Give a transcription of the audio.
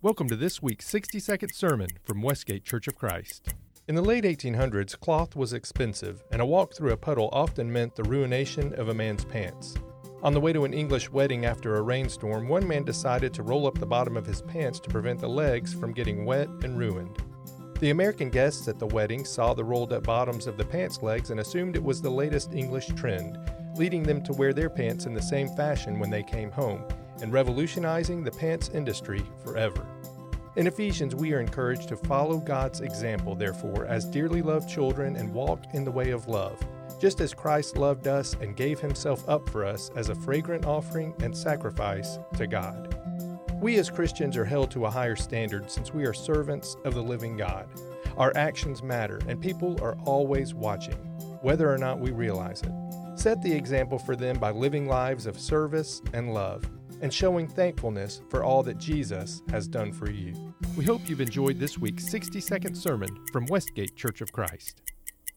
Welcome to this week's 60 second sermon from Westgate Church of Christ. In the late 1800s, cloth was expensive, and a walk through a puddle often meant the ruination of a man's pants. On the way to an English wedding after a rainstorm, one man decided to roll up the bottom of his pants to prevent the legs from getting wet and ruined. The American guests at the wedding saw the rolled up bottoms of the pants legs and assumed it was the latest English trend, leading them to wear their pants in the same fashion when they came home, and revolutionizing the pants industry forever. In Ephesians, we are encouraged to follow God's example, therefore, as dearly loved children and walk in the way of love, just as Christ loved us and gave himself up for us as a fragrant offering and sacrifice to God. We as Christians are held to a higher standard since we are servants of the living God. Our actions matter, and people are always watching, whether or not we realize it. Set the example for them by living lives of service and love and showing thankfulness for all that Jesus has done for you. We hope you've enjoyed this week's 60 second sermon from Westgate Church of Christ.